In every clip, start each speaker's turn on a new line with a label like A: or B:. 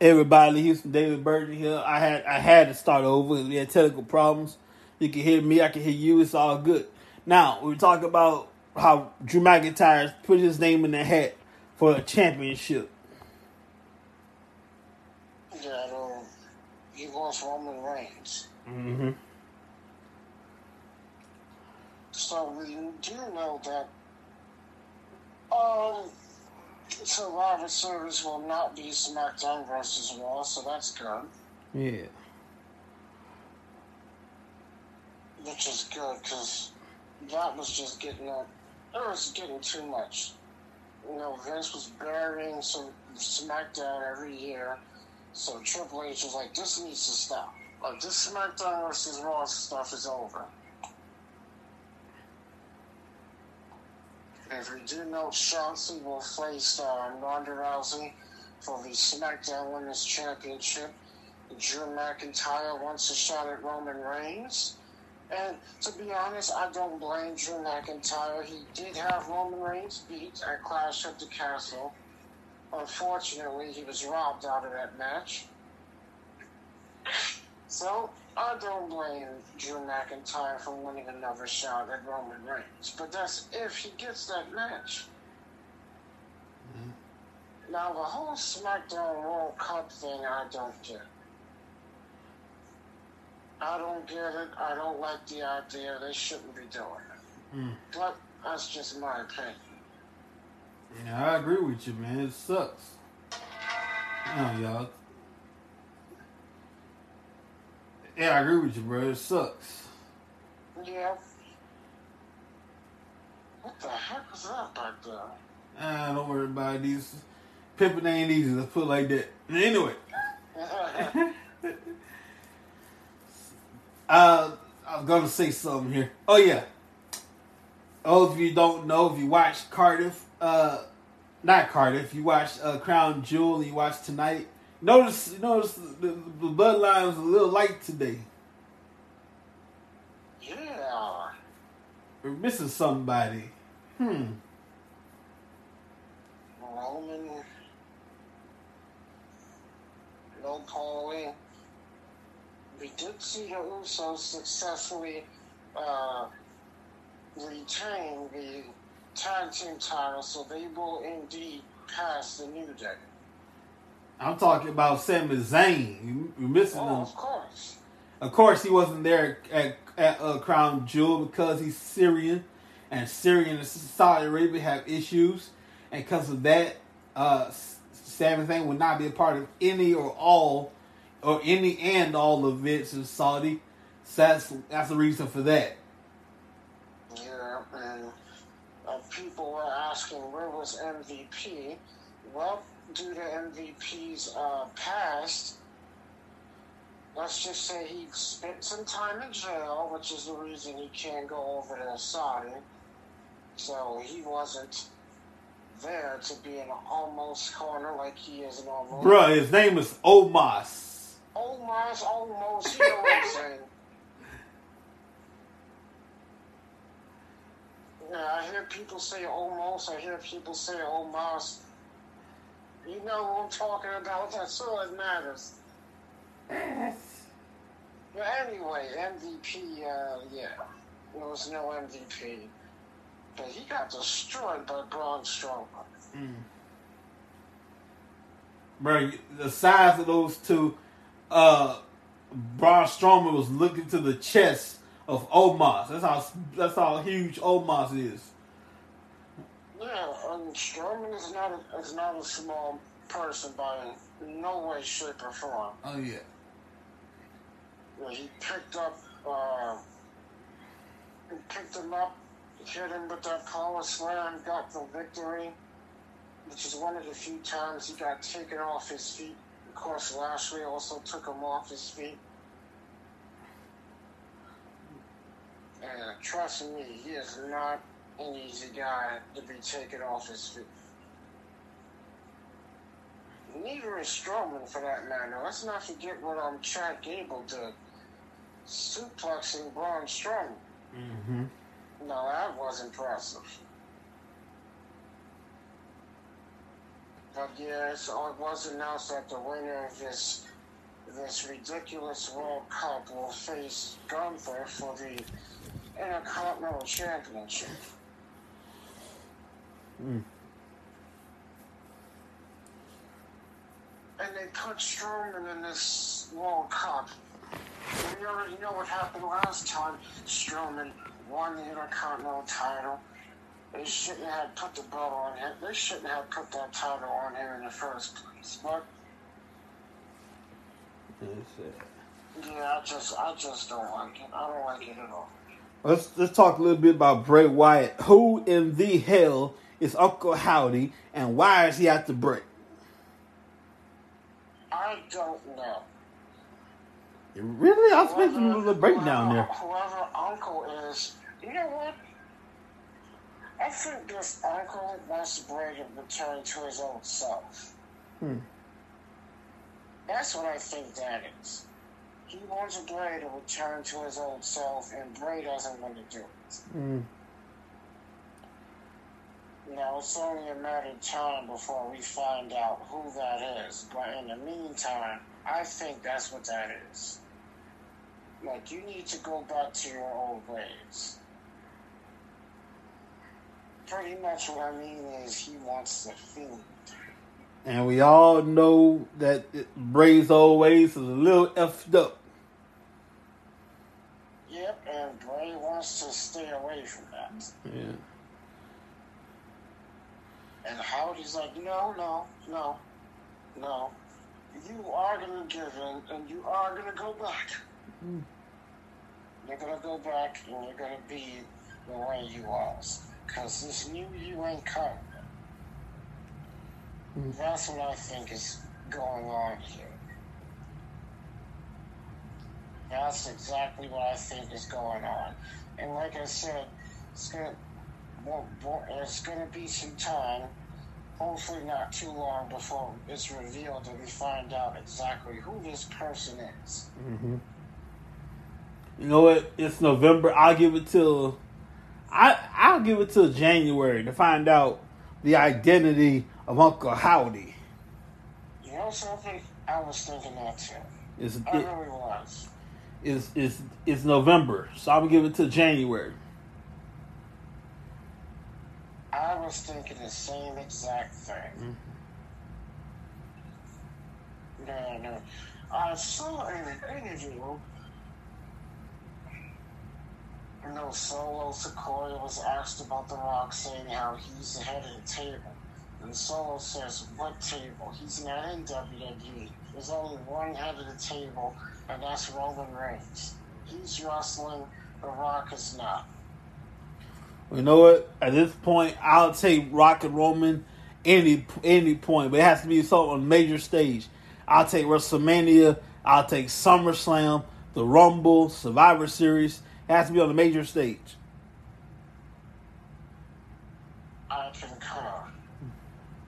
A: Everybody, Houston David Burton here. I had I had to start over. We had technical problems. You can hear me, I can hear you. It's all good. Now we talk about how Drew McIntyre put his name in the hat for a championship.
B: Yeah, um, he wants Roman Reigns.
A: Mm-hmm.
B: So we do know that um, Survivor Series will not be SmackDown versus Raw, so that's good.
A: Yeah.
B: Which is good because that was just getting up. It was getting too much. You know, Vince was burying some SmackDown every year, so Triple H was like, "This needs to stop. Like this SmackDown versus Raw stuff is over." If we do know Shotzi will face uh, Ronda Rousey for the SmackDown Women's Championship, Drew McIntyre wants a shot at Roman Reigns. And to be honest, I don't blame Drew McIntyre. He did have Roman Reigns beat at Clash at the Castle. Unfortunately, he was robbed out of that match. So, I don't blame Drew McIntyre for winning another shot at Roman Reigns. But that's if he gets that match. Now, the whole SmackDown World Cup thing, I don't get. I don't get it. I don't like the idea. They shouldn't be doing it.
A: Mm.
B: But that's just my opinion.
A: Yeah, I agree with you, man. It sucks. Yeah, y'all. Yeah, I agree with you, bro. It sucks.
B: Yeah. What the heck was that back there?
A: Ah, don't worry about it. These pimping ain't easy. Let's put it like that. Anyway, uh, I was gonna say something here. Oh yeah. Those of you don't know, if you watch Cardiff, uh, not Cardiff, you watch uh, Crown Jewel, you watch tonight. Notice, notice the, the, the bloodline is a little light today.
B: yeah.
A: We're missing somebody. Hmm.
B: Roman. No Paulie. We did see the Usos successfully uh, retain the tag team title, so they will indeed pass the New Day.
A: I'm talking about Sami Zayn. You- You're missing
B: Oh,
A: him.
B: of course.
A: Of course, he wasn't there at, at uh, Crown Jewel because he's Syrian, and Syrian and Saudi Arabia have issues, and because of that, uh, Sami Zayn would not be a part of any or all, or any and all events in Saudi. So that's that's the reason for that.
B: Yeah, and uh, people were asking where was MVP. Well, due to MVP's uh, past, let's just say he spent some time in jail, which is the reason he can't go over to Saudi. So he wasn't there to be an almost corner like he is an almost.
A: Bruh, his name is Omos.
B: Almost, almost, you know what I'm saying. Yeah, I hear people say almost, I hear people say almost. You know what I'm talking about, that's all that matters. But anyway, MVP, uh, yeah, there was no MVP. But he got destroyed by Braun Strowman.
A: Bro, the size of those two, uh, Braun Strowman was looking to the chest of Omos. That's how that's how huge Omos is.
B: Yeah, and Strowman is not a, is not a small person by no way, shape, or form.
A: Oh yeah.
B: You know, he picked up, uh, he picked him up, hit him with that power slam, got the victory, which is one of the few times he got taken off his feet. Of course, Lashley also took him off his feet. And trust me, he is not an easy guy to be taken off his feet. Neither is Strowman, for that matter. Let's not forget what um Chad Gable did, suplexing Braun Strowman.
A: Mm-hmm.
B: No, that was impressive. But yeah, so it was announced that the winner of this this ridiculous World Cup will face Gunther for the Intercontinental Championship.
A: Mm.
B: And they put Strowman in this World Cup. We already know what happened last time. Strowman won the Intercontinental title. They shouldn't have put the belt on him. They shouldn't have put that title on him in the first place. But yeah, I just, I just don't like it. I don't like it at all.
A: Let's let's talk a little bit about Bray Wyatt. Who in the hell is Uncle Howdy, and why is he at the break?
B: I don't know.
A: Really, I was making a little breakdown there.
B: Whoever Uncle is, you know what? I think this uncle wants Bray to return to his old self.
A: Hmm.
B: That's what I think that is. He wants Bray to return to his old self, and Bray doesn't want to do it.
A: Mm.
B: You know, it's only a matter of time before we find out who that is. But in the meantime, I think that's what that is. Like, you need to go back to your old ways. Pretty much what I mean is he wants the Fiend.
A: And we all know that Bray's old ways is a little effed up.
B: Yep, and Bray wants to stay away from that.
A: Yeah.
B: And Howard is like, no, no, no, no. You are going to give in, and you are going to go back.
A: Mm.
B: You're going to go back, and you're going to be the way you was. Because this new you ain't coming.
A: Mm.
B: That's what I think is going on here. That's exactly what I think is going on. And like I said, it's gonna it's gonna be some time, hopefully not too long before it's revealed and we find out exactly who this person is.
A: Mm-hmm. You know what? It's November. I'll give it till I I'll give it till January to find out the identity of Uncle Howdy.
B: You know something? I was thinking that too.
A: It's,
B: I really was.
A: It's, it's, it's November, so I'm gonna give it till January.
B: I was thinking the same exact thing.
A: Mm-hmm.
B: No, no. I saw in an interview you know, Solo Sikoa was asked about The Rock, saying how he's the head of the table. And Solo says, What table? He's not in WWE. There's only one head of the table, and that's Roman Reigns. He's wrestling, The Rock is not.
A: You know what? At this point, I'll take Rock and Roman any any point, but it has to be something on a major stage. I'll take WrestleMania. I'll take SummerSlam, the Rumble, Survivor Series. It has to be on a major stage.
B: I can concur.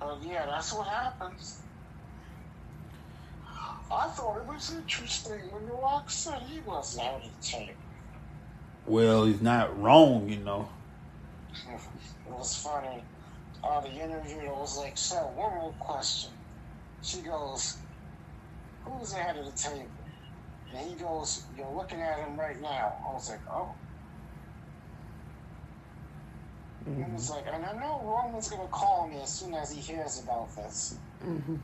B: Oh, but yeah, that's what happens. I thought it was interesting when The Rock said he was out of table.
A: Well, he's not wrong, you know.
B: It was funny. Uh, the interviewer was like, so, one more question. She goes, who's of the table? And he goes, you're looking at him right now. I was like, oh. Mm-hmm. He was like, and I know Roman's going to call me as soon as he hears about this.
A: Mm-hmm.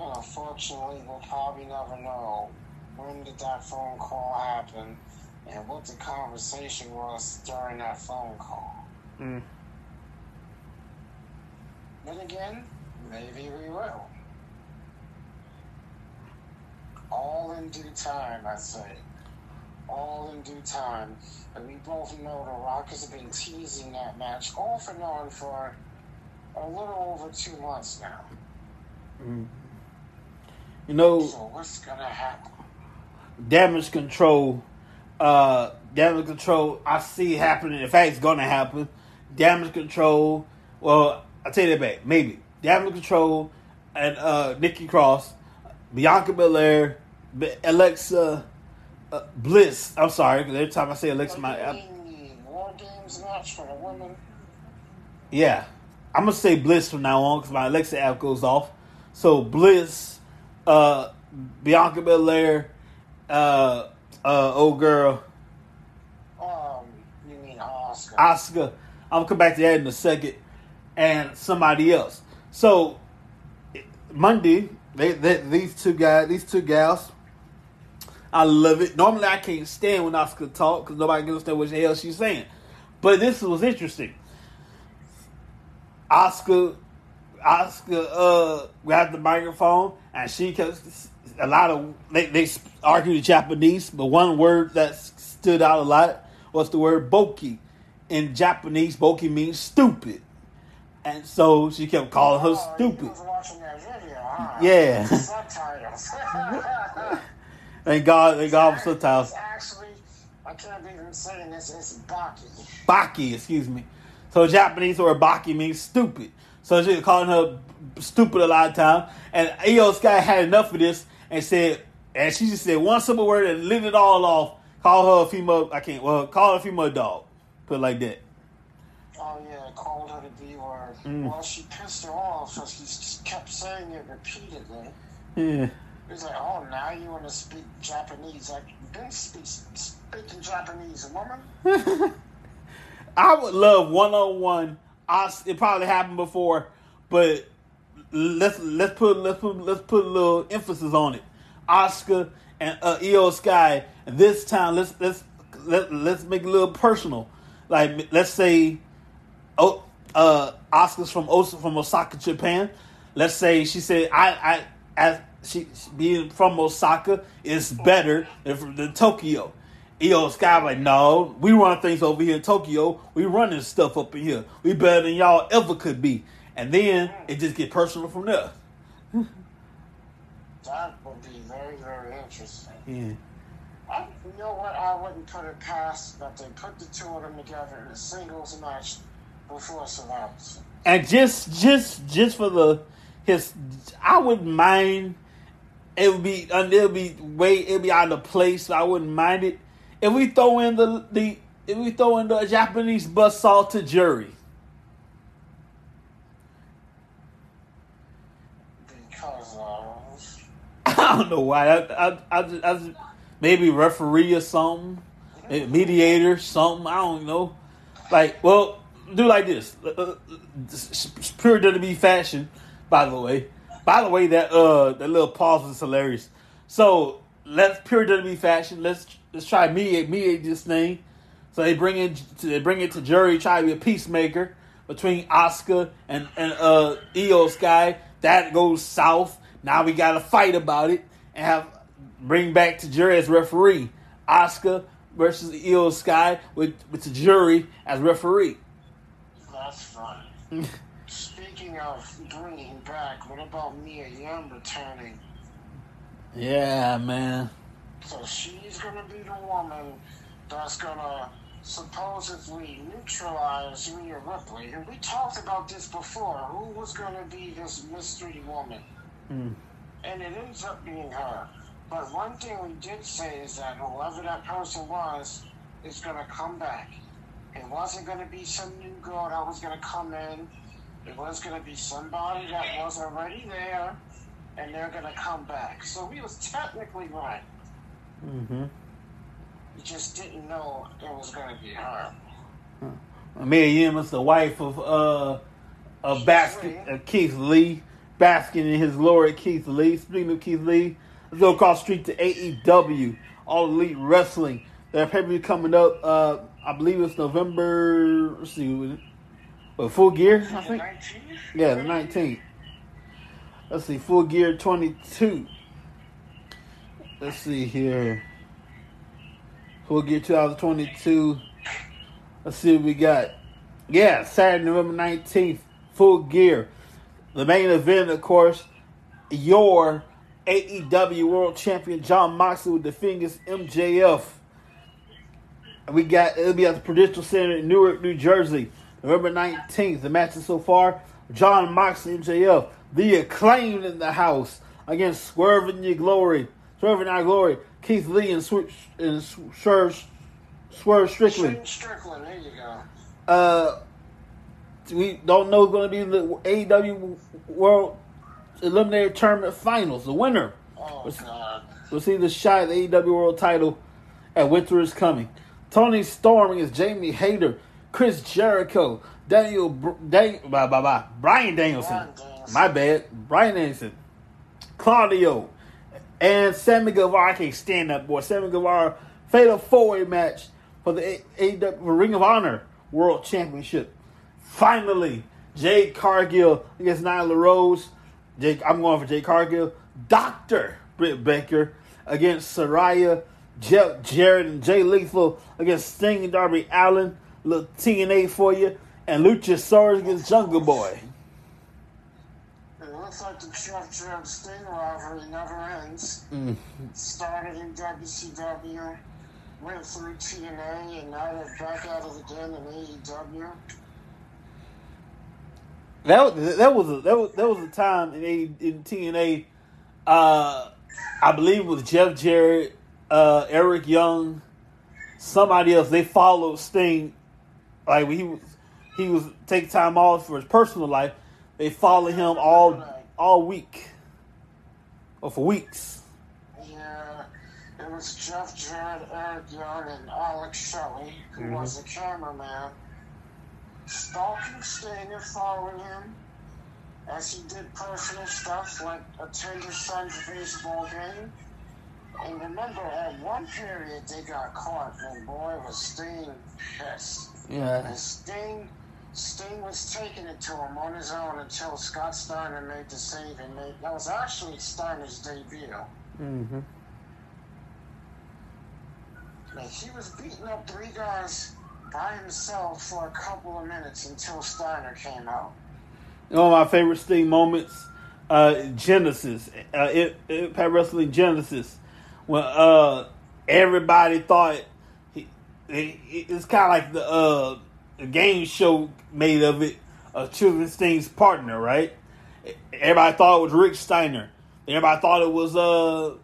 B: And unfortunately, we'll probably never know when did that phone call happen and what the conversation was during that phone call.
A: Mm.
B: Then again, maybe we will. All in due time, I say. All in due time. And we both know the Rock has been teasing that match off and on for a little over two months now.
A: Mm. You know,
B: so what's gonna happen?
A: Damage control, uh, damage control. I see happening. In fact, it's gonna happen. Damage control. Well, I take that back. Maybe damage control and uh, Nikki Cross, Bianca Belair, Alexa uh, Bliss. I'm sorry, every time I say Alexa, my I,
B: women's match for the women.
A: Yeah, I'm gonna say Bliss from now on because my Alexa app goes off. So Bliss, uh, Bianca Belair, uh, uh, old girl,
B: Um, you mean
A: Asuka? Asuka. Gonna come back to that in a second, and somebody else. So Monday, they, they these two guys, these two gals. I love it. Normally, I can't stand when Asuka talk because nobody can understand what the hell she's saying. But this was interesting. Asuka, Asuka, uh, grabbed the microphone and she kept a lot of they they argued in Japanese, but one word that stood out a lot was the word boki. In Japanese, boki means stupid, and so she kept calling her
B: Oh,
A: stupid.
B: You was watching that video, huh?
A: Yeah.
B: Subtitles.
A: Thank God, thank God for subtitles.
B: It's actually, I can't even say this. It's Baki.
A: Baki, excuse me. So Japanese word Baki means stupid. So she was calling her stupid a lot of time. And Io Sky had enough of this and said, and she just said one simple word and lit it all off. Call her a female, I can't, well, call her a female dog. Put it like that.
B: Oh yeah, called her the B word.
A: Mm.
B: Well, she pissed her off, so she just kept saying it repeatedly.
A: Yeah.
B: It's like, oh, now you want to speak Japanese? Like, been speak, speaking Japanese, woman.
A: I would love one on one. It probably happened before, but let's let's put let's put let's put a little emphasis on it. Asuka and uh, Io Sky. This time, let's let's let, let's make it a little personal. Like let's say, oh, uh, Asuka's from Os- from Osaka, Japan. Let's say she said, I I as she being from Osaka is better than, than Tokyo. Io Sky like, no, we run things over here in Tokyo. We running stuff up in here. We better than y'all ever could be. And then it just get personal from there.
B: That would be very, very interesting.
A: Yeah.
B: I, you know what? I wouldn't put it past that they put the two of them together in a singles match before Survivor.
A: And just just just for the his I wouldn't mind it would be it would be way it would be out of place, I wouldn't mind it. If we throw in the the if we throw in the Japanese buzzsaw Tajiri.
B: Because, uh,
A: I don't know why. I, I, I, just, I maybe referee or something, eh, mediator, something. I don't know. Like, well, do like this. Uh, uh, Pure WWE fashion, by the way. By the way, that uh, that little pause was hilarious. So let's pure WWE fashion. Let's let's try mediate mediate this thing. So they bring in they bring it Tajiri, try to be a peacemaker between Asuka and and uh Io Sky. That goes south. Now we got to fight about it and have bring back Tajiri as referee. Asuka versus Io Sky with with the jury as referee.
B: that's fun. Speaking of bringing back, what about Mia Yim returning?
A: Yeah, man.
B: So she's gonna be the woman that's gonna supposedly neutralize Rhea Ripley. And we talked about this before. Who was gonna be this mystery woman?
A: Mm.
B: And it ends up being her. But one thing we did say is that whoever that person was is gonna come back. It wasn't gonna be some new girl that was gonna come in. It was gonna be somebody that was already there and they're gonna come back. So we was technically right.
A: Mm-hmm.
B: We just didn't know it was gonna be her.
A: Mia Yim is the wife of uh of basket of Keith Lee, basking in his glory. Keith Lee. Speaking of Keith Lee, let's go across the street to AEW, All Elite Wrestling. Their pay per view coming up. Uh, I believe it's November. Let's see, what full gear? I think. Yeah, the nineteenth. Let's see, full gear twenty two. Let's see here. Full gear two thousand twenty two. Let's see what we got. Yeah, Saturday, November nineteenth, full gear. The main event, of course, your AEW World Champion Jon Moxley will defend against MJF. We got it'll be at the Prudential Center in Newark, New Jersey, November nineteenth. The matches so far: Jon Moxley, MJF, the acclaimed in the house against Swerve in Your Glory, Swerve in Our Glory, Keith Lee and Swerve and Swerve Swerve Strickland.
B: Strickland, there you go.
A: Uh, we don't know going to be the AEW World Eliminator Tournament Finals. The winner
B: Oh
A: will see the shot at the AEW World Title at Winter is Coming. Toni Storm against Jamie Hayter, Chris Jericho, Daniel, Br- Dan- blah, blah, blah,
B: Bryan Danielson.
A: My bad, Bryan Danielson, Claudio, and Sammy Guevara. I can't stand that boy. Sammy Guevara fatal four way match for the A- AEW Ring of Honor World Championship. Finally, Jade Cargill against Nyla Rose. Jake, I'm going for Jade Cargill. Doctor Britt Baker against Saraya. Jeff Jarrett, and Jay Lethal against Sting and Darby Allin. Little TNA for you. And Luchasaurus against Jungle Boy.
B: It looks like the Jeff Jarrett Sting rivalry never ends.
A: Mm.
B: Started in WCW, went through TNA, and now they're back at it again in AEW.
A: That was that was a, that was that was a time in A, in TNA. Uh, I believe it was Jeff Jarrett, uh, Eric Young, somebody else. They followed Sting, like he was he was taking time off for his personal life. They followed him all all week, or for weeks.
B: Yeah, it was Jeff Jarrett, Eric Young, and Alex Shelley, who was the cameraman, stalking Sting following him as he did personal stuff like attend his son's baseball game. And remember, at one period they got caught, and boy was Sting pissed.
A: Yeah,
B: And Sting, Sting was taking it to him on his own until Scott Steiner made the save and made that was actually Steiner's debut.
A: mm-hmm.
B: Like he was beating up three guys by himself for a couple of minutes until Steiner came out.
A: One of my favorite Sting moments, uh, Genesis, uh, it, Impact Wrestling Genesis, when uh, everybody thought he, it, it's kind of like the uh, the game show made of it, uh, Children Sting's partner, right? Everybody thought it was Rick Steiner. Everybody thought it was uh,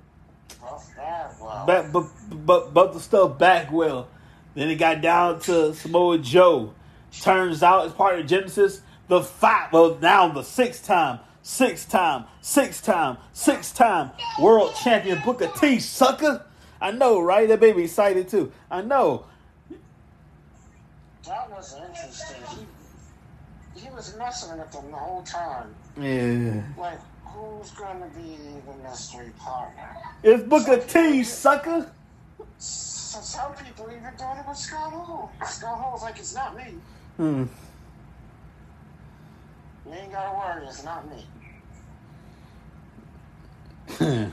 B: Well,
A: but but but but the stuff back well. Then it got down to Samoa Joe. Turns out as part of Genesis, the five well now the sixth time, sixth time, sixth time, sixth time world champion Booker T sucker. I know, right? That baby excited too. I know.
B: that was interesting. He he was messing with them the whole time.
A: Yeah.
B: Like, who's gonna be the mystery partner?
A: It's Booker T sucker.
B: So some people even thought it was Scott Hall. Scott Hall's like, it's not me.
A: Hmm.
B: You ain't gotta worry, it's not me.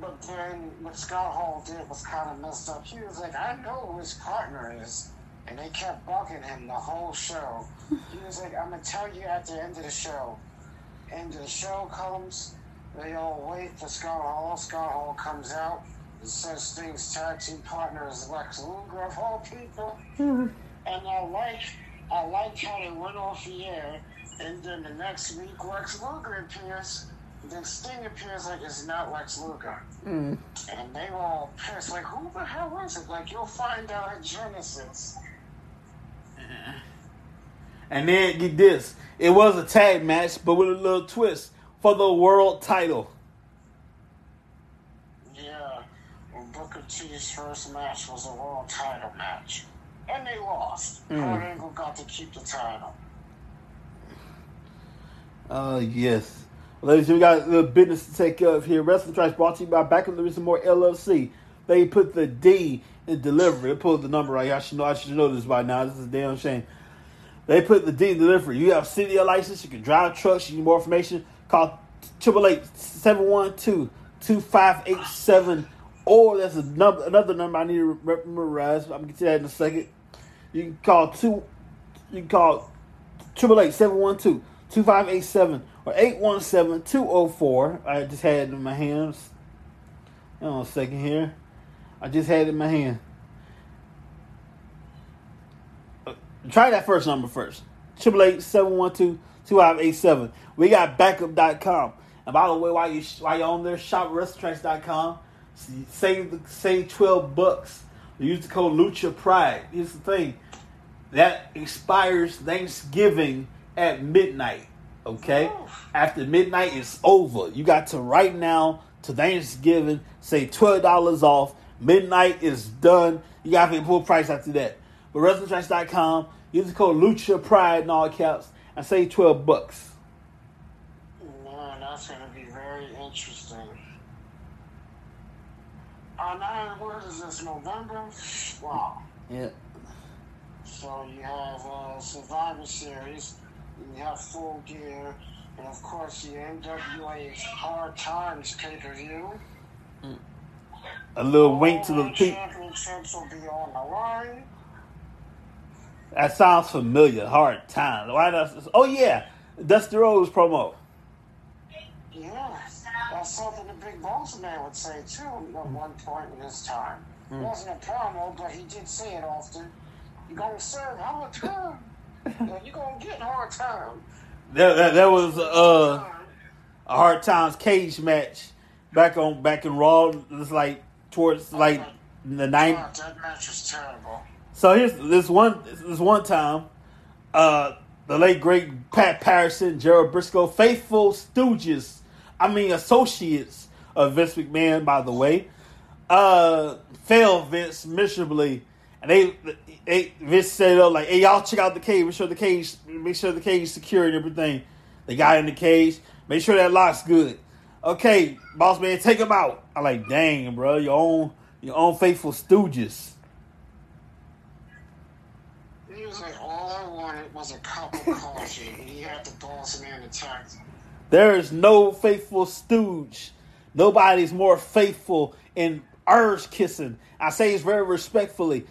B: But then what Scott Hall did was kind of messed up. He was like, I know who his partner is. And they kept bugging him the whole show. He was like, I'm going to tell you at the end of the show. End of the show comes. They all wait for Scott Hall. Scott Hall comes out. It says Sting's tag team partner is Lex Luger of all people. And I like, I like how they went off the air. And then the next week, Lex Luger appears. Then Sting appears like it's not Lex Luger.
A: Hmm.
B: And they were all pissed. Like, who the hell is it? Like, you'll find out at Genesis.
A: And then get this. It was a tag match, but with a little twist for the world title.
B: Yeah, well, first match was a world title match. And they lost.
A: Mm.
B: Kurt Angle got to keep the title.
A: Uh, yes. Ladies, and we got a little business to take care of here. Wrestling Trash brought to you by Back of the More LLC. They put the D in delivery. They pulled the number right here. I should know. I should know this by now. This is a damn shame. They put the D in delivery. You have city license. You can drive trucks. You need more information. Call triple eight seven one two two five eight seven. Or that's a number, another number I need to memorize. I'm gonna get to that in a second. You can call two. You can call triple eight seven one two two five eight seven or eight one seven two zero four. I just had it in my hands. Hold on a second here. I just had it in my hand. Uh, Try that first number first. Triple eight seven one two two five eight seven. We got backup.com. And by the way, while you while you're on there, shop wrestlingtracks.com. Save the save twelve bucks Use the code Lucha Pride. Here's the thing. That expires Thanksgiving at midnight. Okay? Oh. After midnight is over. You got to right now to Thanksgiving, say twelve dollars off. Midnight is done. You got to pay full price after that. But WrestlingTracks.com, use the code Lucha Pride in all caps and save twelve bucks.
B: Man, that's going to be very interesting. Uh, now, what is this, November? Wow.
A: Yeah.
B: So you have uh, Survivor Series, and you have Full Gear, and of course the NWA Hard Times pay-per-view.
A: A little wink to the
B: All
A: people.
B: championships will be on the line.
A: That sounds familiar. Hard times. Why does? Oh yeah, Dusty Rhodes promo.
B: Yeah, that's something the Big Boss Man would say too at one point in his time. It wasn't a promo, but he did say it often. You gonna serve hard time, and you gonna get hard time.
A: That that, that was uh, a hard times cage match back on back in Raw. It's like towards like the ninth.
B: God, that match was terrible.
A: So here's this one this one time, uh, the late great Pat Patterson, Gerald Brisco, faithful stooges, I mean associates of Vince McMahon, by the way, uh, failed Vince miserably, and they, they Vince said, "Oh, like, hey, y'all check out the cage, make sure the cage, make sure the cage is secure and everything." They got in the cage, make sure that lock's good. Okay, boss man, take him out. I'm like, dang, bro, your own your own faithful stooges.
B: He was like, all I wanted was a cup of coffee, and he had the boss man attack him.
A: There is no faithful stooge. Nobody's more faithful in urge kissing. I say this very respectfully.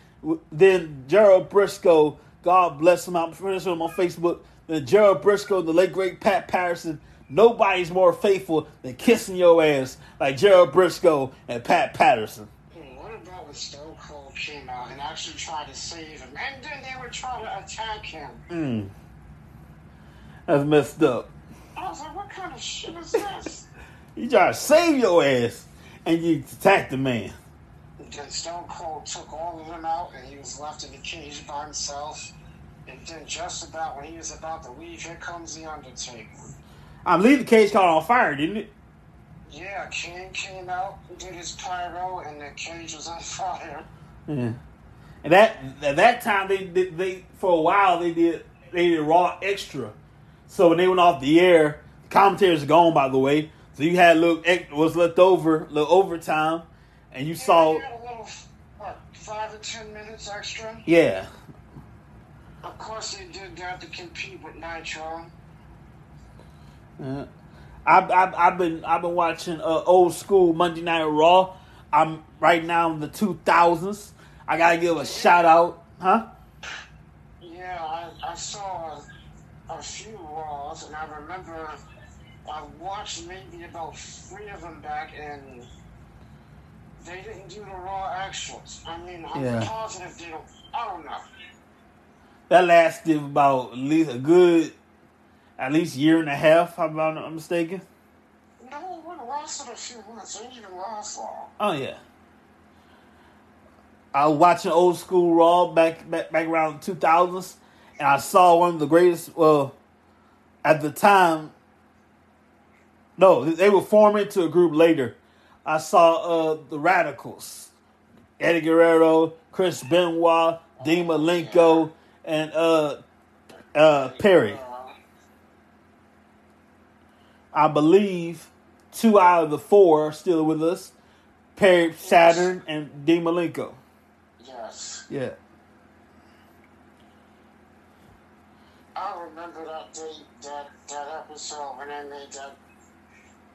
A: Than Gerald Brisco. God bless him. I'm friends with him on Facebook. Than Gerald Brisco, and the late great Pat Patterson. Nobody's more faithful than kissing your ass like Gerald Brisco and Pat Patterson.
B: What about when Stone Cold came out and actually tried to save him, and then they were trying to attack him?
A: Mm. That's messed up.
B: I was like, what kind of shit is this?
A: You try to save your ass and you attack the man.
B: then Stone Cold took all of them out, and he was left in the cage by himself. And then just about when he was about to leave, here comes the Undertaker.
A: I believe the cage caught on fire, didn't it?
B: Yeah, Kane came out, did his pyro, and the cage was on fire.
A: Yeah. And that at that time they did they for a while they did they did raw extra. So when they went off the air, the commentators gone by the way. So you had a little was left over, a little overtime, and you
B: Yeah,
A: saw
B: a little, what, five or ten minutes extra?
A: yeah.
B: Of course, they did that to compete with Nitro.
A: Uh, I've, I've I've been I've been watching uh, old school Monday Night Raw. I'm right now in the two thousands. I gotta give a shout out, huh?
B: Yeah, I, I saw a, few Raws, and I remember I watched maybe about three of them back, and they didn't do the Raw actuals. I mean, I'm
A: Yeah.
B: positive they don't. I don't know.
A: That lasted about at least a good, at least year and a half. If I'm not mistaken.
B: No, it lasted a few months. It didn't even last long.
A: Oh yeah. I was watching old school Raw back back back around two thousands, and I saw one of the greatest. Well, at the time, no, they were forming into a group later. I saw uh the Radicals, Eddie Guerrero, Chris Benoit, Dean Malenko, and uh uh Perry. I believe two out of the four are still with us. Perry Saturn and Dean Malenko.
B: yes.
A: Yeah.
B: I remember that date, that, that episode when they made that.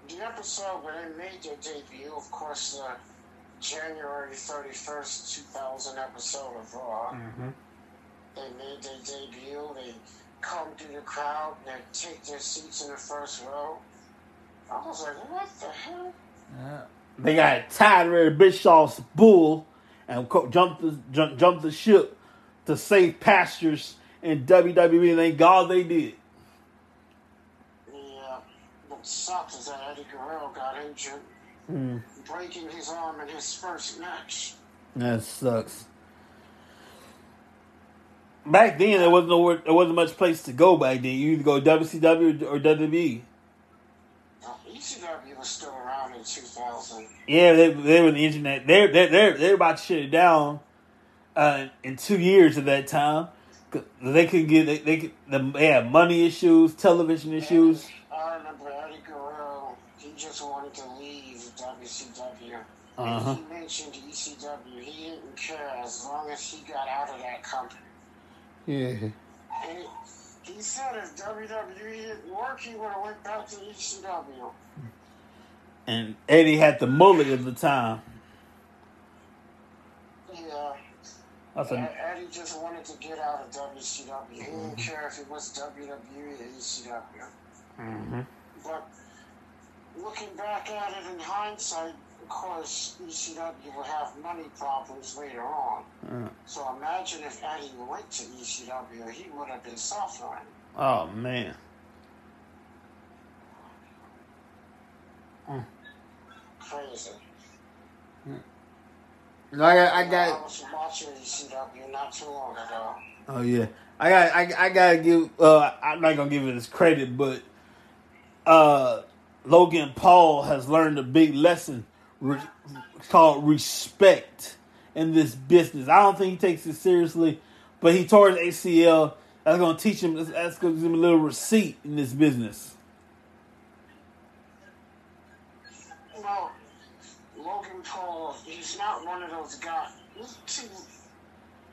B: The episode when they made their debut, of course, the January 31st, 2000 episode of Raw. Mm-hmm. They made their debut, they come through the crowd, and they take their seats in the first row. I was like, what the hell?
A: They got tired of Bischoff's bull and jumped the jump, jumped the ship to safe pastures in WWE. Thank God they did.
B: Yeah, uh, what sucks is that Eddie Guerrero got injured,
A: Hmm.
B: breaking his arm in his first match.
A: That sucks. Back then, there wasn't nowhere, there wasn't much place to go. Back then, you either go WCW or WWE.
B: ECW was still around in 2000.
A: Yeah, they they were the internet. They're they're they're, they're about to shut it down uh, in two years at that time. They could get they, they could, they had money issues, television issues.
B: I remember Eddie Guerrero. He just wanted to leave WCW.
A: Uh-huh.
B: And he mentioned ECW. He didn't care as long as he got out of that company.
A: Yeah.
B: And he, said if WWE didn't work, he would have went back to ECW.
A: And Eddie had the mullet at the time.
B: Yeah.
A: Said,
B: E- Eddie just wanted to get out of WCW. He didn't care if it was WWE or ECW.
A: mm-hmm.
B: But looking back at it in hindsight, of course, ECW will have money problems later on.
A: Uh,
B: So imagine if Eddie went to ECW, he would have been suffering.
A: oh man.
B: Crazy.
A: I got, I
B: I
A: got.
B: was watching ECW not too long ago.
A: Oh yeah, I got. I, I gotta give. Uh, I'm not gonna give it his credit, but uh, Logan Paul has learned a big lesson re- called respect in this business. I don't think he takes it seriously, but he tore his ACL. That's gonna teach him. That's gonna give him a little receipt in this business.
B: Well, Logan Paul, he's not one of those guys. See,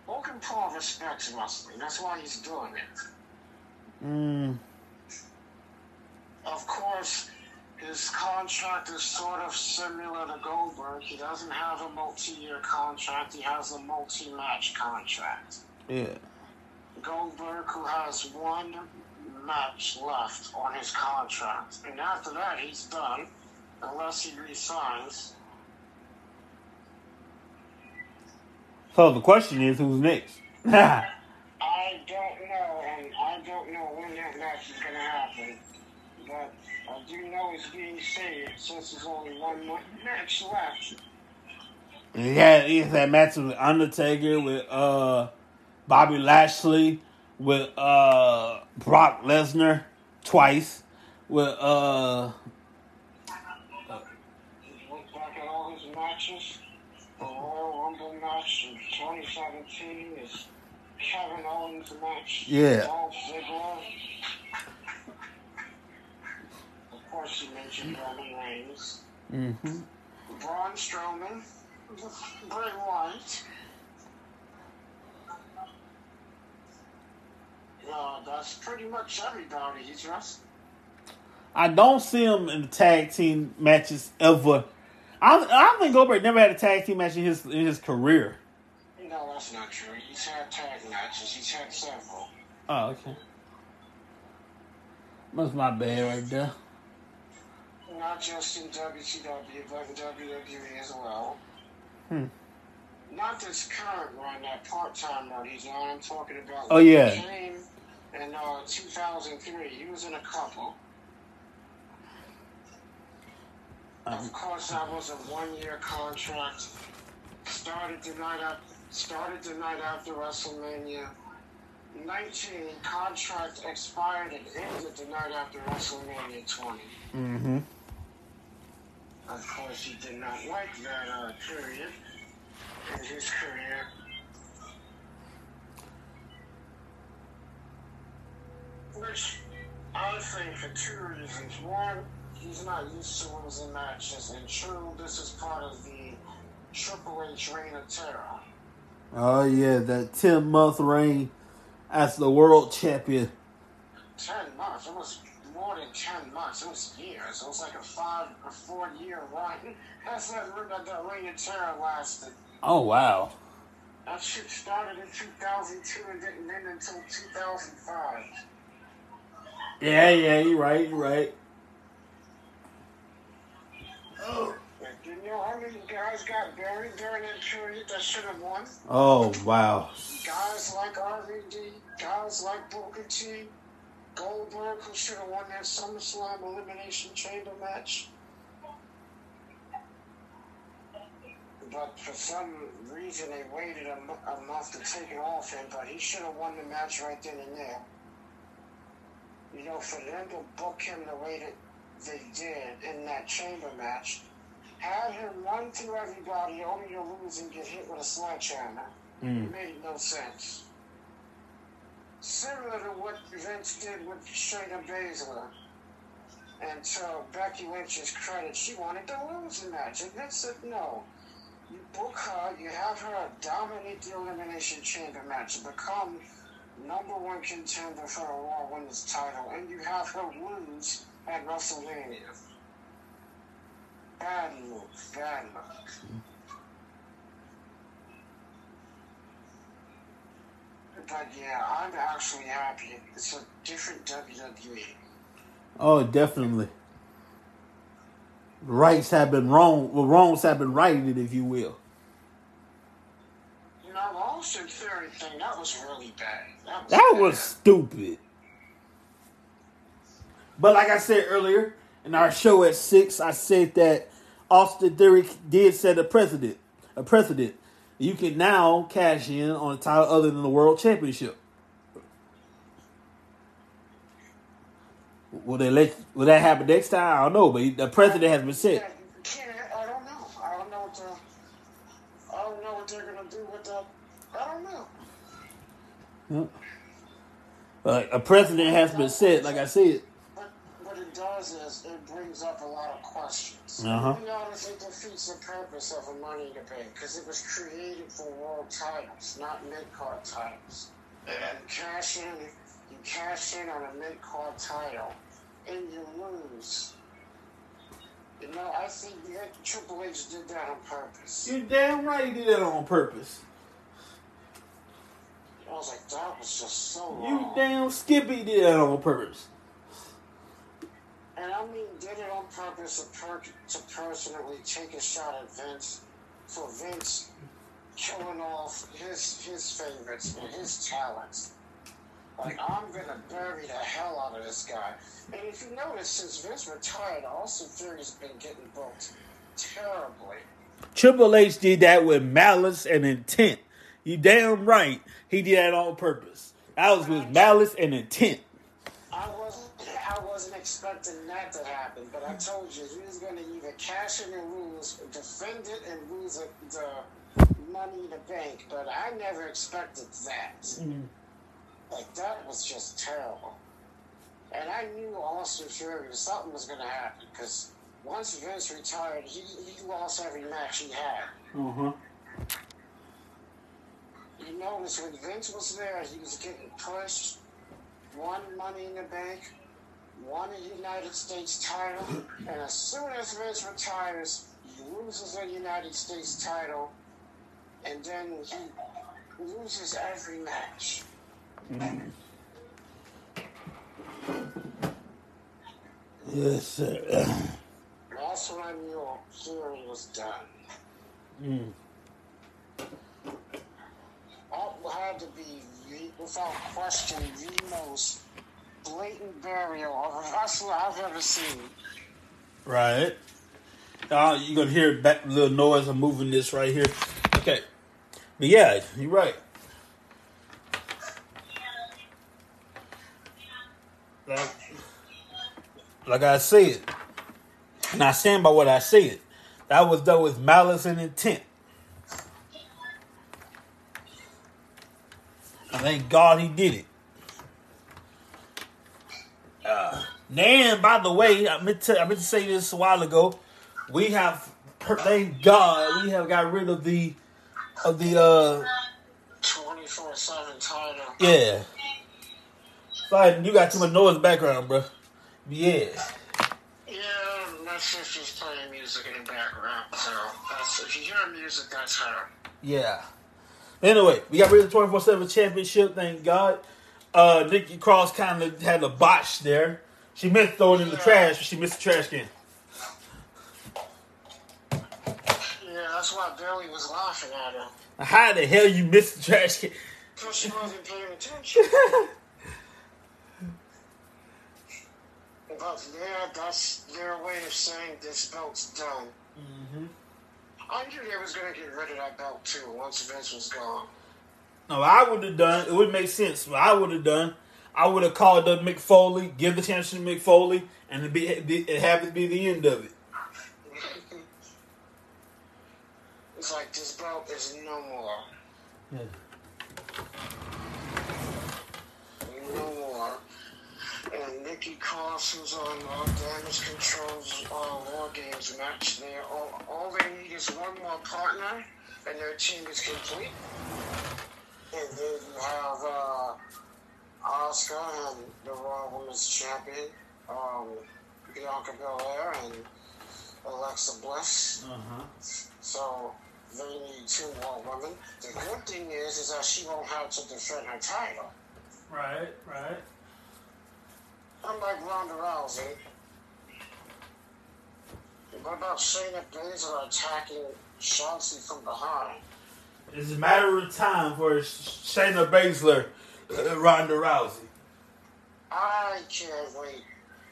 B: Logan Paul respects wrestling. That's why he's doing it.
A: Mm,
B: Of course, his contract is sort of similar to Goldberg. He doesn't have a multi-year contract. He has a multi-match contract.
A: yeah.
B: Goldberg, who has one match left on his contract, and after that, he's done, unless he resigns.
A: So the question is, who's next?
B: I don't know, and I don't know when that match is going to happen. But I do know it's being saved since there's only one match left.
A: Yeah, had that match with Undertaker, with uh Bobby Lashley, with uh Brock Lesnar twice, with uh
B: Look back at all his matches. The Royal Rumble match in 2017 is Kevin Owens match.
A: Yeah.
B: Dolph Ziggler. Of course, you mentioned Roman Reigns.
A: mhm.
B: Braun Strowman. Bray Wyatt. Uh, that's pretty much everybody he's wrestled.
A: I don't see him in the tag team matches ever. I don't, I don't think Goldberg never had a tag team match in his in his career.
B: No, that's not true. He's had tag matches. He's had several.
A: Oh, okay. That's my bad right there.
B: Not just in WCW, but in WWE as well.
A: Hmm.
B: Not this current run, that part-time run he's on. I'm talking about.
A: Oh, yeah.
B: Came in uh, 2003. He was in a couple.
A: Um,
B: Of course, I was a one-year contract. Started the night up. Started the night after WrestleMania. 19 contract expired and ended the night after WrestleMania 20.
A: mm-hmm.
B: Of course, he did not like that uh, period in his career. Which I think for two reasons. One, he's not used to losing matches, and two, this is part of the Triple H reign of terror.
A: Oh yeah, that ten month reign as the world champion.
B: Ten months. It was more than ten months. It was years. It was like a five or four year run. That's that, that, that reign of terror lasted.
A: Oh wow.
B: That shit started in 2002 and didn't end until 2005.
A: Yeah, yeah, you're right, you're right.
B: You know how many guys got buried during that period that should have won?
A: Oh wow.
B: Guys like RVD, guys like Booker T, Goldberg, who should have won that SummerSlam Elimination Chamber match. but for some reason they waited a, a month to take it off him. But he should have won the match right then and there. You know, for them to book him the way that they did in that chamber match, had him run through everybody only to lose and get hit with a sledgehammer.
A: Mm.
B: Made no sense. Similar to what Vince did with Shayna Baszler. And to Becky Lynch's credit, she wanted to lose the match. And Vince said no. You book her, you have her dominate the Elimination Chamber match and become number one contender for a Raw Women's title, and you have her lose at WrestleMania. Bad move, bad move. But yeah, I'm actually happy. It's a different WWE.
A: Oh, definitely. Rights have been wrong. Well, wrongs have been righted, if you will.
B: You know, the Austin Theory thing, that was really bad. That was,
A: That was stupid. But like I said earlier in our show at six, I said that Austin Theory did set a precedent. A precedent. You can now cash in on a title other than the World Championship. Will they let? Will that happen next time? I don't know, but the precedent has been set.
B: I don't know. I don't know what the, I don't know what they're gonna do with the. I don't know.
A: Like a precedent has been set. Like I said.
B: But what it does is it brings up a lot of questions.
A: Uh-huh.
B: You notice it defeats the purpose of a Money in the Bank because it was created for world titles, not mid card titles. And cash in, you cash in on a mid card title, and you lose. You know, I think that Triple H did that on purpose.
A: You damn right he did that on purpose.
B: I was like, that was just so
A: You damn Skippy did that on purpose.
B: And I mean, did it on purpose to, per- to personally take a shot at Vince for Vince killing off his his favorites and his talents. Like I'm gonna bury the hell out of this guy. And if you notice, since Vince retired, Austin Theory's been getting booked terribly.
A: Triple H did that with malice and intent. You damn right he did that on purpose. That was with malice and intent.
B: I wasn't expecting that to happen, but I told you he was gonna either cash in and lose, defend it and lose the, the money in the bank. But I never expected that. Like that was just terrible. And I knew Austin Theory something was gonna happen because once Vince retired, he, he lost every match he had.
A: Uh-huh.
B: You notice when Vince was there, he was getting pushed. One Money in the Bank, won a United States title, and as soon as Vince retires, he loses a United States title, and then he loses every match.
A: Yes, sir.
B: That's when I knew was done.
A: Mm.
B: That had to be, without question, the most blatant burial of a wrestler I've ever seen.
A: Right. Uh, you're gonna hear back little noise. I'm moving this right here. Okay. But yeah, you're right. Like, like I said, and I stand by what I said. That was done with malice and intent. And thank God he did it. Uh, and by the way, I meant to I meant to say this a while ago. We have, thank God, we have got rid of the of the uh
B: 24 7 title.
A: yeah. Sorry, you got too much noise in the background, bro. Yeah.
B: Yeah, my sister's playing music in the background, so that's, if you hear music, that's her.
A: Yeah. Anyway, we got rid of the 24 7 championship, thank God. Uh, Nikki Cross kind of had a botch there. She meant to throw it in the trash, but she missed the trash can.
B: Yeah, that's why Billy was laughing at her.
A: How the hell you missed the trash can?
B: Because she wasn't paying attention. But yeah, that's their way of saying this belt's done. I knew they was gonna get rid of that belt too once Vince was gone.
A: No, I would have done. It would make sense. What I would have done, I would have called up Mick Foley, give the chance to Mick Foley, and it be, be it have it be the end of it.
B: it's like this belt is no more.
A: Yeah.
B: No more. And Nikki Cross, who's on uh, Damage Control's uh, War Games match, they all, all they need is one more partner, and their team is complete. And then you have uh, Asuka and the Raw Women's Champion, um, Bianca Belair and Alexa Bliss.
A: Uh-huh.
B: So they need two more women. The good thing is, is that she won't have to defend her title.
A: Right, right.
B: Unlike Ronda Rousey. What about Shayna Baszler attacking Shotzi from behind?
A: It's a matter of time for Shayna Baszler, uh, Ronda Rousey.
B: I can't wait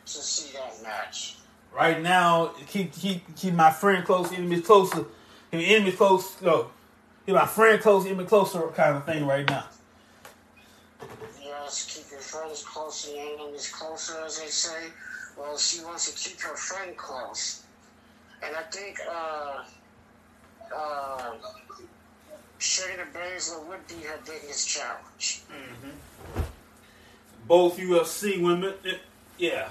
B: to see that match.
A: Right now, keep keep keep my friend close, enemies closer. Enemies close. No, keep my friend close, enemy closer, kind of thing right now.
B: Yes, keep your friends close and your enemies closer, as they say. Well, she wants to keep her friend close. And I think, uh, uh, Shayna Baszler would be her biggest challenge.
A: Both UFC women, eh, yeah.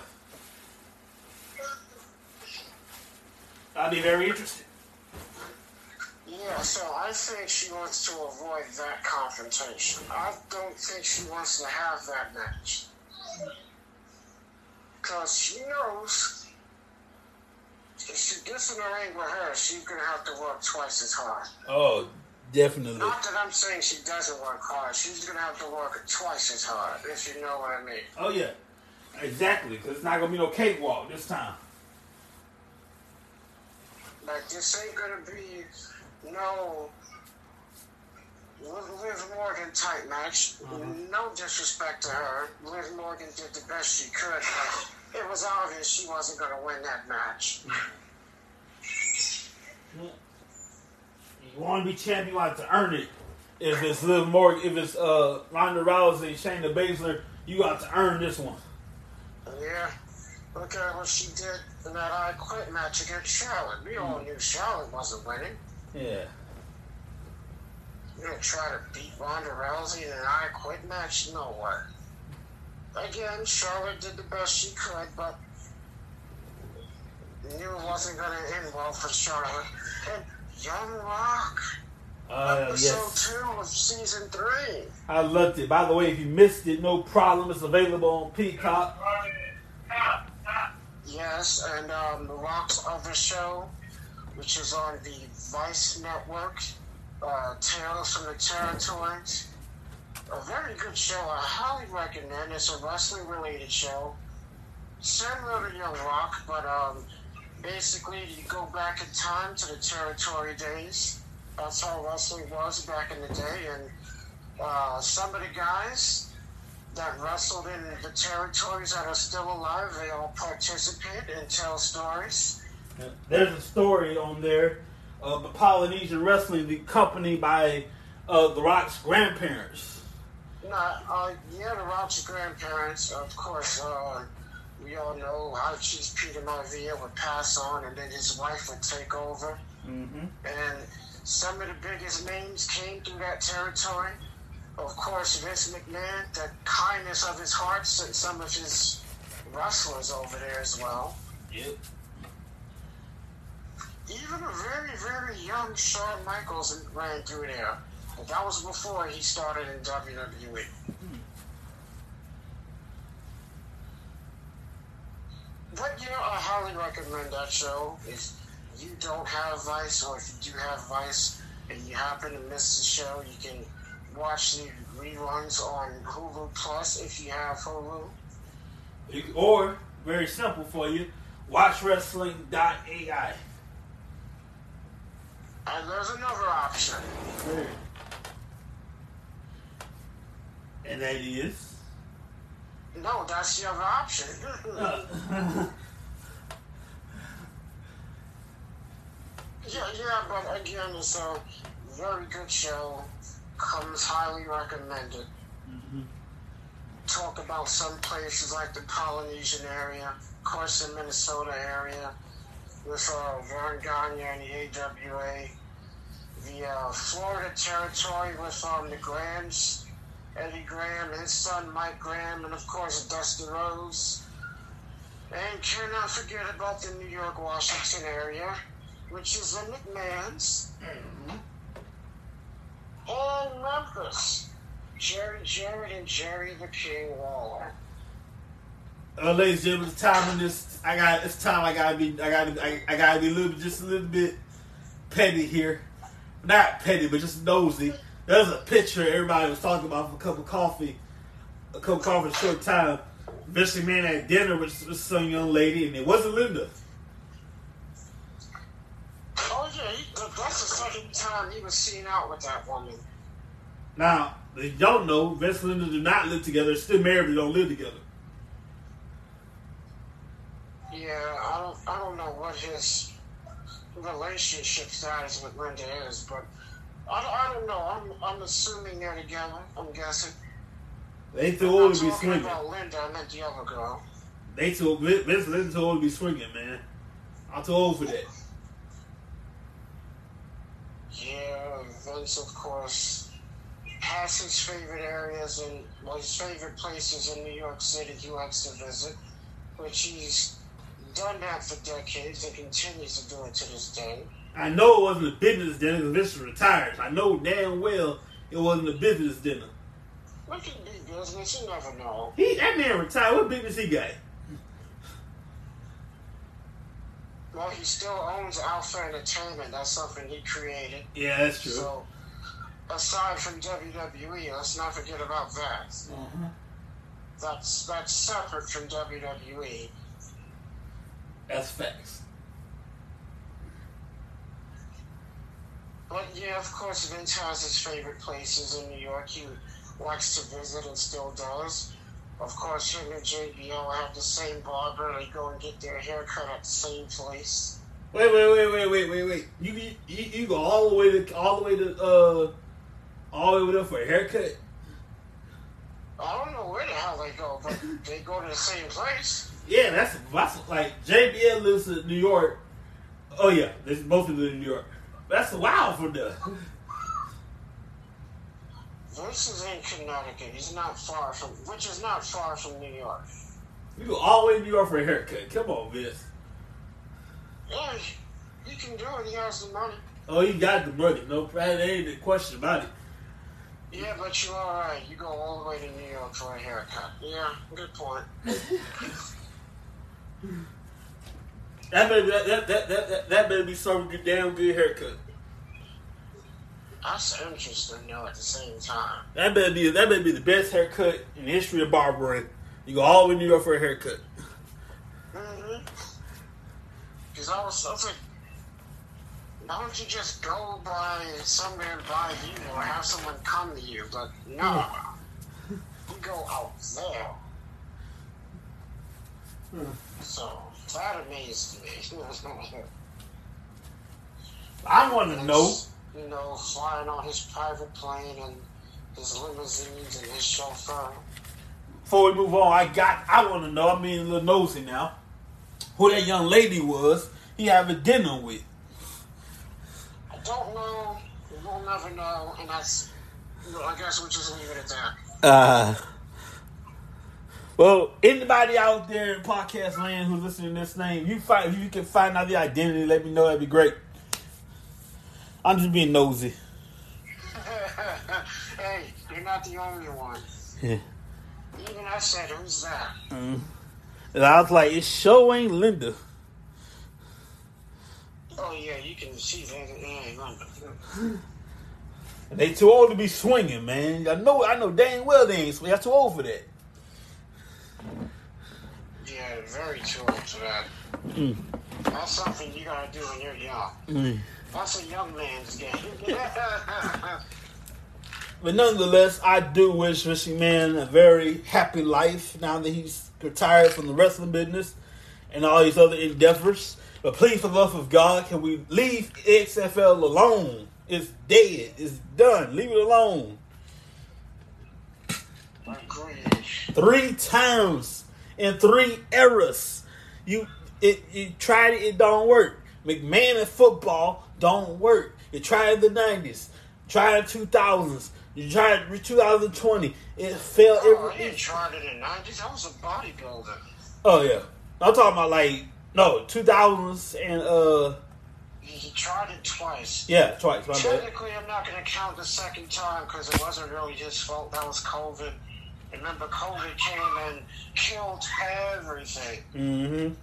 A: I'd be very interested.
B: Yeah, so I think she wants to avoid that confrontation. I don't think she wants to have that match. Because she knows if she gets in the ring with her, she's going to have to work twice as hard.
A: Oh, definitely.
B: Not that I'm saying she doesn't work hard. She's going to have to work twice as hard, if you know what I mean.
A: Oh yeah, exactly. Because it's not gonna be no cakewalk this time.
B: Like, this ain't going to be no Liv Morgan type match. Uh-huh. No disrespect to her. Liv Morgan did the best she could, but it was obvious she wasn't going to win that match.
A: want to be champion, you have to earn it. If it's Liv Morgan, if it's uh, Ronda Rousey, Shayna Baszler, you got to earn this one.
B: Yeah. Look at what she did in that I Quit match against Charlotte. We all knew Charlotte wasn't winning.
A: Yeah.
B: You're gonna try to beat Ronda Rousey in an I Quit match? No way. Again, Charlotte did the best she could, but knew it wasn't gonna end well for Charlotte. And Young Rock,
A: Uh,
B: episode
A: yes.
B: two of season three.
A: I loved it. By the way, if you missed it, no problem. It's available on Peacock.
B: Yes, and um, The Rock's other show, which is on the Vice Network, uh, Tales from the Territories. A very good show. I highly recommend. It's a wrestling related show. Similar to Young Rock, but um, basically you go back in time to the territory days. That's how wrestling was back in the day. And uh, some of the guys that wrestled in the territories that are still alive, they all participate and tell stories.
A: There's a story on there of the Polynesian Wrestling, the company by uh, The Rock's grandparents.
B: Nah, uh, yeah, the Rock's grandparents, of course, uh, we all know how Chief Peter Maivia would pass on and then his wife would take over.
A: Mm-hmm.
B: And some of the biggest names came through that territory. Of course, Vince McMahon, the kindness of his heart, sent some of his wrestlers over there as well.
A: Yep.
B: Even a very, very young Shawn Michaels ran through there. But that was before he started in WWE. But you know, I highly recommend that show. If you don't have Vice, or if you do have Vice and you happen to miss the show, you can watch the reruns on Hulu Plus if you have Hulu.
A: Or, very simple for you, watchwrestling.ai.
B: And there's another option.
A: And that is.
B: No, that's the other option. Yeah, yeah, but again, it's a very good show. Comes highly recommended.
A: Mm-hmm.
B: Talk about some places like the Polynesian area, of course, the Minnesota area, with uh, Verne Gagne and the AWA. The uh, Florida territory with um, the Grahams, Eddie Graham, and his son Mike Graham, and of course Dusty Rhodes. And cannot forget about the New York, Washington area, which is the McMahons. And Memphis, Jerry Jarrett and Jerry the King Lawler.
A: Uh, ladies and gentlemen, it's time in this. I got. It's time. I gotta be. I gotta. I, I gotta be a little, just a little bit petty here. Not petty, but just nosy. There's a picture everybody was talking about for a cup of coffee, a cup of coffee, in a short time. Vince McMahon at dinner with, with some young lady, and it wasn't Linda.
B: Oh yeah, he, uh, that's the second time he was seen out with that woman.
A: Now, they don't know Vince and Linda do not live together. They're still married, but don't live together.
B: Yeah, I don't, I don't know what his relationship status with Linda is, but I, don't- I don't know. I'm, I'm assuming they're together. I'm guessing.
A: They too old to be swinging.
B: about Linda. I meant the other girl.
A: They too Vince Linda too old to be swinging, man. I'm too old for that.
B: Yeah, Vince, of course, has his favorite areas and well, his favorite places in New York City he likes to visit, which he's done that for decades and continues to do it to this day.
A: I know it wasn't a business dinner because Vince was retired. I know damn well it wasn't a business dinner.
B: Look at big business, you never know.
A: He that man retired. What business he got?
B: Well, he still owns Alpha Entertainment. That's something he created.
A: Yeah, that's true.
B: So, aside from WWE, let's not forget about that.
A: uh-huh.
B: That's that's separate from. WWE.
A: That's facts.
B: But yeah, of course, Vince has his favorite places in New York. He likes to visit and still does. Of course, him and JBL have the same barber. They go and get their hair cut at the same place.
A: Wait, wait, wait, wait, wait, wait, wait. You you, you go all the way to all the way to uh all the way over there for a haircut.
B: I don't know where the hell they go, but they go to the same place.
A: Yeah, that's that's like JBL lives in New York. Oh yeah, they're both live in New York. That's wild for them.
B: Vince is in Connecticut. He's not far from, which is not far from New York.
A: You go all the way to New York for a haircut. Come on, Vince.
B: Yeah, he can do it. He has the money.
A: Oh, you got the money. No, there ain't a question about it.
B: Yeah, but you're all right. You go all the way to New York for a haircut. Yeah, good point.
A: That better that that that that, that, that be some good, damn good haircut.
B: That's interesting, though, at the same time.
A: That better be that be the best haircut in the history of barbering. You go all the way to New York for a haircut.
B: Mm-hmm. Because I was, I was like, why don't you just go by somewhere by you or have someone come to you? But no, you go out there. So that amazed me.
A: I want to know.
B: You know, flying on his private plane and his limousines and his chauffeur.
A: Before we move on, I got I want to know. I'm being a little nosy now. Who that young lady was he having dinner with?
B: I don't know. We'll never know, and that's. Well, I guess we'll just leave it at that.
A: Uh, well, anybody out there in podcast land who's listening to this name, you find if you can find out the identity, let me know. That'd be great. I'm just being nosy.
B: hey, you're not the only one.
A: Yeah.
B: Even I said, who's that?
A: Mm. And I was like, it's showing Linda.
B: Oh, yeah, you can see that. Yeah, London.
A: And they too old to be swinging, man. I know, I know dang well they ain't swinging. They're too old for that.
B: Yeah, very old for that.
A: Mm.
B: That's something you gotta do when you're young.
A: Mm.
B: That's a young man's game.
A: But nonetheless, I do wish Vince Man a very happy life now that he's retired from the wrestling business and all these other endeavors. But please, for the love of God, can we leave XFL alone? It's dead. It's done. Leave it alone. Three times in three eras. You it you tried it, it don't work. McMahon in football don't work. You tried the nineties, tried two thousands, you tried 2020. It failed
B: Oh,
A: every
B: he tried it in the 90s. I was a bodybuilder.
A: Oh yeah. I'm talking about like no, two thousands and uh
B: He, tried it twice.
A: yeah, twice, my bad.
B: Technically, I'm not going to count the second time because it wasn't really his fault. That was COVID. Remember, COVID came and killed everything.
A: Mm-hmm.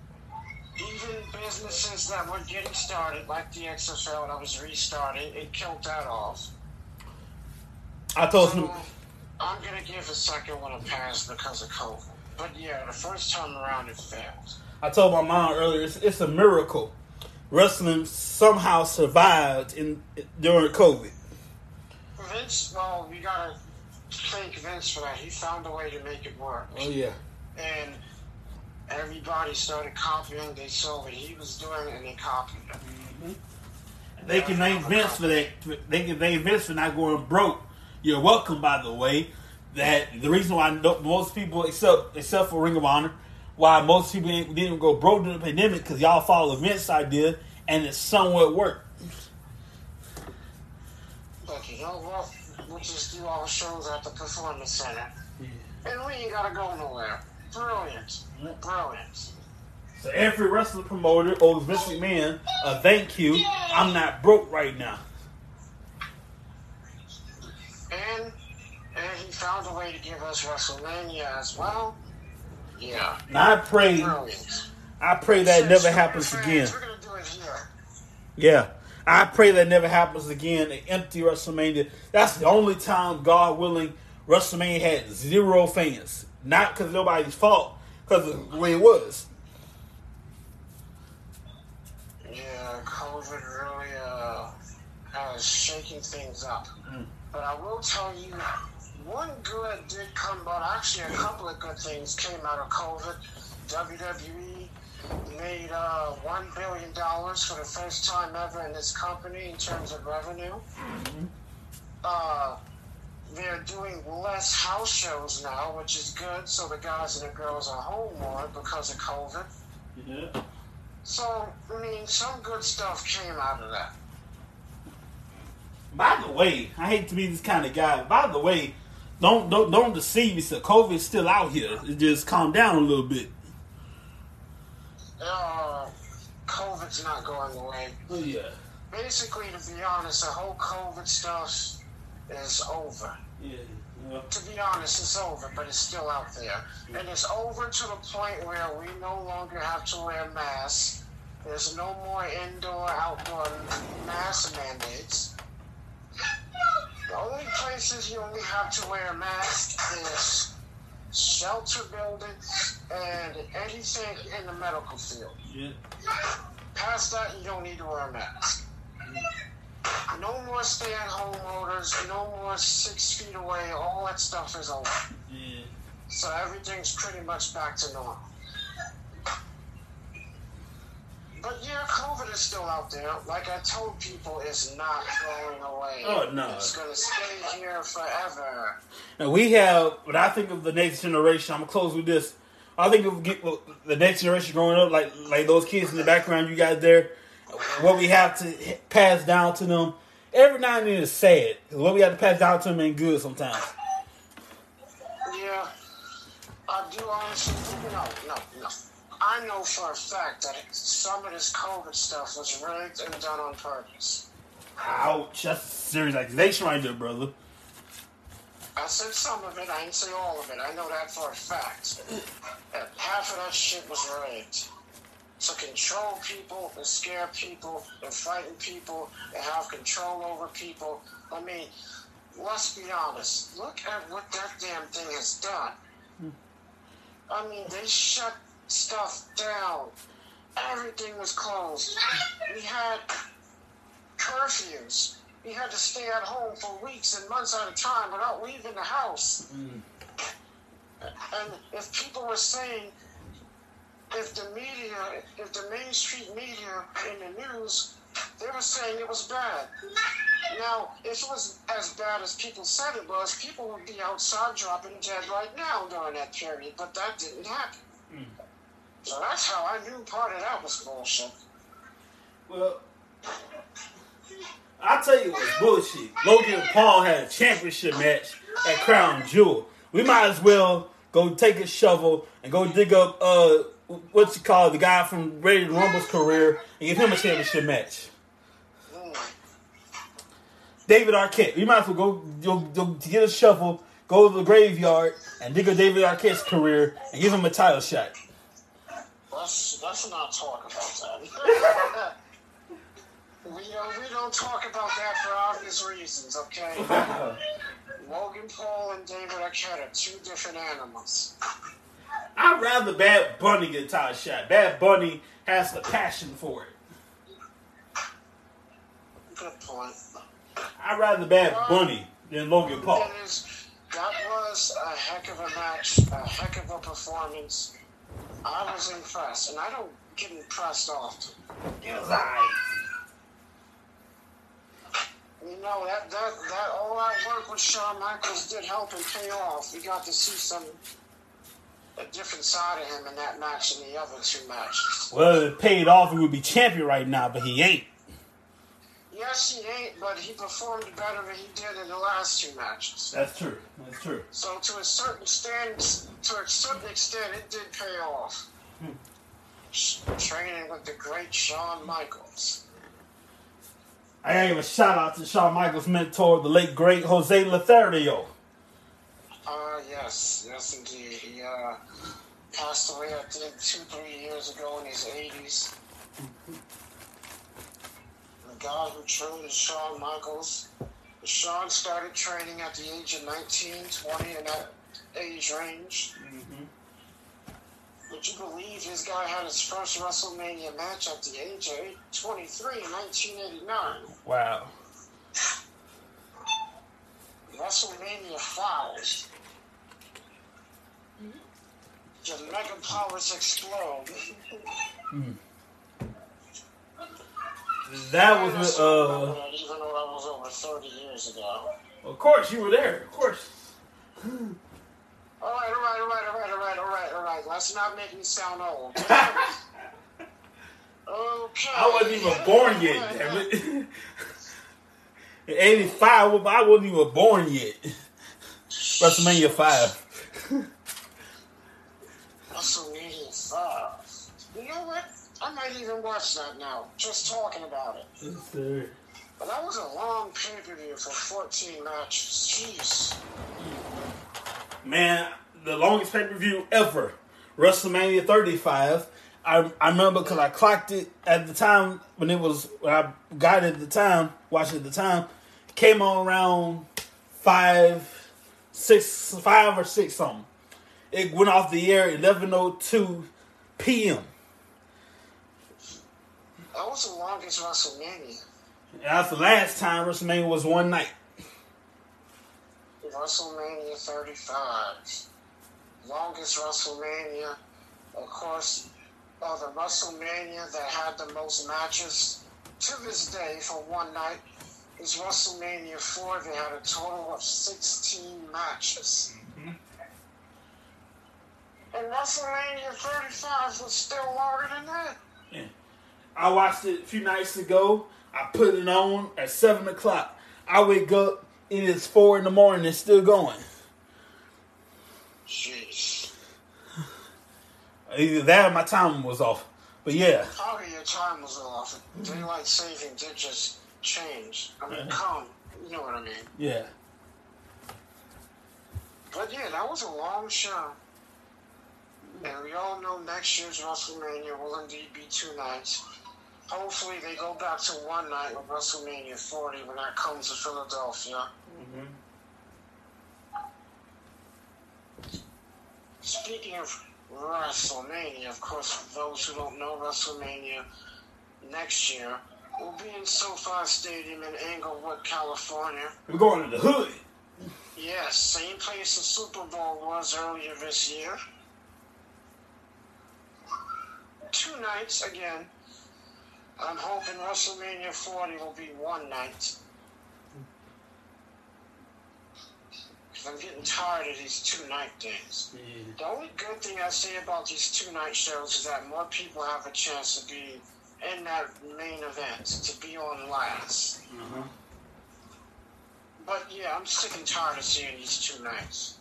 B: Even businesses that were getting started, like the XFL that was restarting, it killed that off.
A: I told
B: So,
A: Snoop
B: I'm going to give the second one a pass because of COVID. But yeah, the first time around it failed.
A: I told my mom earlier it's, it's a miracle. Wrestling somehow survived in during COVID.
B: Vince, well, we got to thank Vince for that. He found a way to make it work.
A: Oh yeah.
B: and everybody started copying. They saw what he was doing, and they copied it. Mm-hmm.
A: They can thank Vince for that. They can thank Vince for not going broke. You're welcome, by the way. That the reason why most people, except except for Ring of Honor, why most people ain't- didn't go broke during the pandemic because y'all followed Vince's idea and it somewhat worked.
B: But you know what? Just do all the shows at the Performance Center, and we ain't gotta go nowhere. Brilliant, brilliant.
A: So every wrestler promoter owes Vince McMahon a thank you. I'm not broke right now.
B: And and he found a way to give us WrestleMania as well. Yeah,
A: Now I pray,
B: brilliant.
A: I pray that never happens again.
B: We're gonna do it here.
A: Yeah. I pray that never happens again. An empty WrestleMania. That's the only time, God willing, WrestleMania had zero fans. Not because nobody's fault, because of the way it was.
B: Yeah, COVID really uh, has shaking things up. But I will tell you, one good did come about. Actually, a couple of good things came out of COVID. WWE made uh, one billion dollars for the first time ever in this company in terms of revenue. Uh, they're doing less house shows now, which is good. So the guys and the girls are home more because of COVID.
A: Yeah.
B: So, I mean, some good stuff came out of that.
A: By the way, I hate to be this kind of guy. By the way, don't don't don't deceive yourself. COVID's still out here. It just calm down a little bit.
B: Uh, COVID's not going away.
A: Oh yeah.
B: Basically, to be honest, the whole COVID stuff is over.
A: Yeah. yeah.
B: To be honest, it's over, but it's still out there. Yeah. And it's over to the point where we no longer have to wear masks. There's no more indoor, outdoor mask mandates. The only places you only have to wear a mask is shelter buildings and anything in the medical field.
A: Yeah.
B: Past that, you don't need to wear a mask. No more stay-at-home orders. No more six feet away. All that stuff is over.
A: Yeah.
B: So everything's pretty much back to normal. But yeah, COVID is still out there. Like I told people, it's not going away.
A: Oh, no.
B: It's gonna stay here forever.
A: And we have, when I think of the next generation, I'm gonna close with this. I think of get, well, the next generation growing up, like like those kids in the background, you guys there. What we have to pass down to them every now and then is sad. what we have to pass down to them ain't good sometimes.
B: Yeah, I do honestly. No, no, no. I know for a fact that some of this COVID stuff was rigged and done on purpose.
A: Ouch! That's a serious accusation right there, brother.
B: I said some of it. I didn't say all of it. I know that for a fact. That half of that shit was rigged to control people, and scare people, and frighten people, and have control over people. I mean, let's be honest. Look at what that damn thing has done. I mean, they shut stuff down. Everything was closed. We had curfews. We had to stay at home for weeks and months at a time without leaving the house. Mm. And if people were saying if the media, if the mainstream media in the news, they were saying it was bad. Now, if it was as bad as people said it was, people would be outside dropping dead right now during that period, but that didn't happen. So that's how I knew part of that was bullshit.
A: Well, I'll tell you what's bullshit. Logan Paul had a championship match at Crown Jewel. We might as well go take a shovel and go dig up uh what you call the guy from Ready Rumble's career and give him a championship match. David Arquette. We might as well go, go, go get a shovel, go to the graveyard, and dig up David Arquette's career and give him a title shot.
B: Let's, let's not talk about that. we, don't, we don't talk about that for obvious reasons, okay? Logan Paul and David Arquette are two different animals.
A: I'd rather Bad Bunny get a title shot. Bad Bunny has the passion for it.
B: Good point.
A: I'd rather Bad Bunny than Logan Paul.
B: It is, that was a heck of a match, a heck of a performance. I was impressed, and I don't get impressed often.
A: It was alright.
B: You know, that, that, that all that work with Shawn Michaels did help him pay off. We got to see some, a different side of him in that match and the other two matches.
A: Well, if it paid off, he would be champion right now, but he ain't.
B: Yes, he ain't, but he performed better than he did in the last two matches.
A: That's true. That's true.
B: So to a certain extent, to a certain extent, it did pay off. Sh- Training with the great Shawn Michaels.
A: I gotta give a shout out to Shawn Michaels' mentor, the late great Jose Lothario.
B: Ah, yes, yes, indeed. He uh, passed away, I think, two, three years ago in his 80s. The guy who trained Shawn Michaels. Shawn started training at the age of 19, 20, in that age range. Mm-hmm. Would you believe this guy had his first WrestleMania match at the age of 23 in 1989?
A: Wow.
B: WrestleMania 5. Mm-hmm. The Mega Powers explode.
A: Hmm.
B: That
A: was uh.
B: that, even though that was over 30 years ago.
A: Of course, you were there. Of course.
B: All right, all right, all right, all right, all right, all right, all right. Let's not make me sound old. okay.
A: I wasn't even born yet. Damn it. In '85, I wasn't even born yet. WrestleMania five.
B: WrestleMania 5. You know what? I might even watch that now, just talking about it. But that was a long pay per view for 14 matches. Jeez.
A: Man, the longest pay per view ever, WrestleMania 35. I, I remember because I clocked it at the time when it was when I got it at the time, watched it at the time. Came on around five, six, five or six something. It went off the air eleven oh two p.m.
B: That was the longest WrestleMania.
A: That's the last time WrestleMania was one night.
B: WrestleMania 35. Longest WrestleMania. Of course, uh, the WrestleMania that had the most matches to this day for one night is WrestleMania 4. They had a total of 16 matches. And WrestleMania 35 was still longer than that.
A: I watched it a few nights ago. I put it on at seven o'clock. I wake up, and it is four in the morning. It's still going.
B: Jeez.
A: Either that or my time was off. But yeah,
B: Probably your time was off. Daylight saving did just change. I mean, uh-huh. come. You know what I mean.
A: yeah.
B: But yeah, that was a long show. And we all know next year's WrestleMania will indeed be two nights. Hopefully they go back to one night with WrestleMania 40 when that comes to Philadelphia. Mm-hmm. Speaking of WrestleMania, of course, for those who don't know, WrestleMania next year will be in SoFi Stadium in Inglewood, California.
A: We're going to the hood.
B: Yes, same place the Super Bowl was earlier this year. two nights again. I'm hoping WrestleMania 40 will be one night. Because I'm getting tired of these two night things.
A: Yeah.
B: The only good thing I say about these two night shows is that more people have a chance to be in that main event, to be on last.
A: Uh-huh.
B: But yeah, I'm sick and tired of seeing these two nights.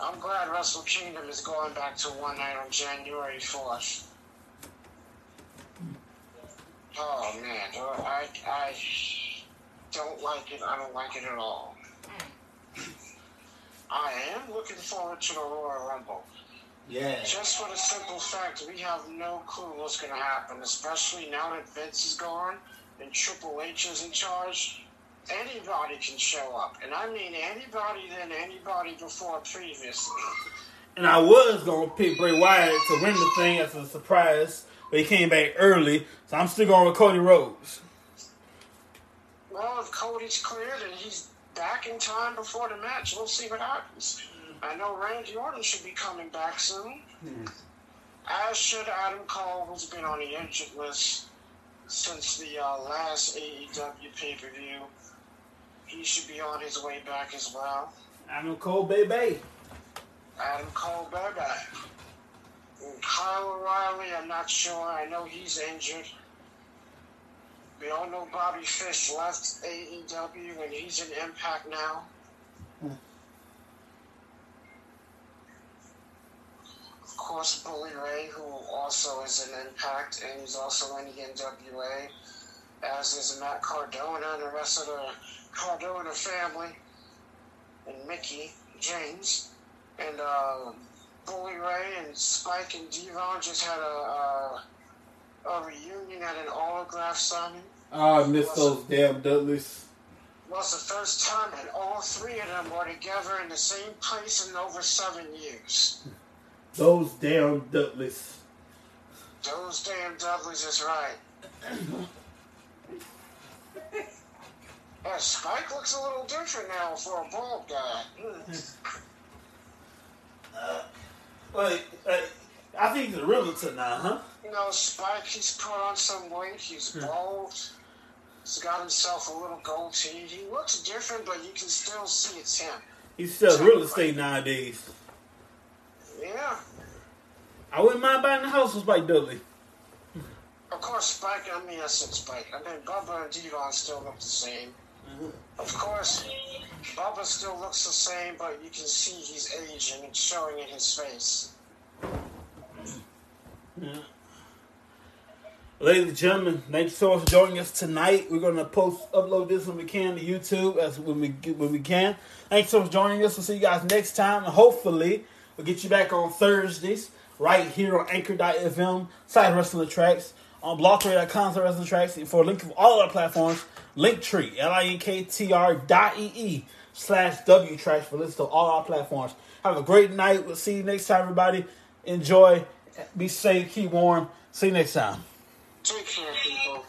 B: I'm glad Wrestle Kingdom is going back to one night on January 4th. Oh man, I, I don't like it. I don't like it at all. Hmm. I am looking forward to the Royal Rumble.
A: Yeah.
B: Just for the simple fact we have no clue what's going to happen, especially now that Vince is gone and Triple H is in charge. Anybody can show up, and I mean anybody than anybody before previously.
A: And I was gonna pick Bray Wyatt to win the thing as a surprise, but he came back early, so I'm still going with Cody Rhodes.
B: Well, if Cody's cleared and he's back in time before the match, we'll see what happens. I know Randy Orton should be coming back soon. As should Adam Cole, who's been on the injured list since the uh, last AEW pay per view. He should be on his way back as well.
A: Adam Cole, baby.
B: Adam Cole, baby. Kyle O'Reilly, I'm not sure. I know he's injured. We all know Bobby Fish left AEW and he's in Impact now. Of course, Bully Ray, who also is in Impact and he's also in the NWA, as is Matt Cardona and the rest of the Cardona family, and Mickie James. And uh, Bully Ray and Spike and Devon just had a, a, a reunion at an autograph signing.
C: Oh, I miss those damn Dudleys.
B: Well, it's the first time that all three of them were together in the same place in over seven years.
C: Those damn Dudleys.
B: Those damn Dudleys is right. Yeah, Spike looks a little different now for a bald guy. Hmm.
A: Wait, uh, I think he's a realtor now, huh?
B: You know, Spike, he's put on some weight. He's bald. He's got himself a little goatee. He looks different, but you can still see it's him.
A: He sells real estate nowadays.
B: Yeah.
A: I wouldn't mind buying the house with Spike Dudley.
B: Of course, Spike, I mean, I said Spike. I mean, Bubba and Devon still look the same. Of course, Bubba still looks the same, but you can see he's aging and showing in his face. Yeah.
A: Ladies and gentlemen, thank you so much for joining us tonight. We're gonna post upload this when we can to YouTube as when we when we can. Thanks so much for joining us. We'll see you guys next time. And hopefully we'll get you back on Thursdays right here on Anchor.fm, side wrestling tracks, on blogspot.com side wrestling tracks, for a link of all our platforms, Linktree, L-I-N-K-T-R dot E-E slash W tracks for links to all our platforms. Have a great night. We'll see you next time, everybody. Enjoy. Be safe. Keep warm. See you next time.
B: Take care, people.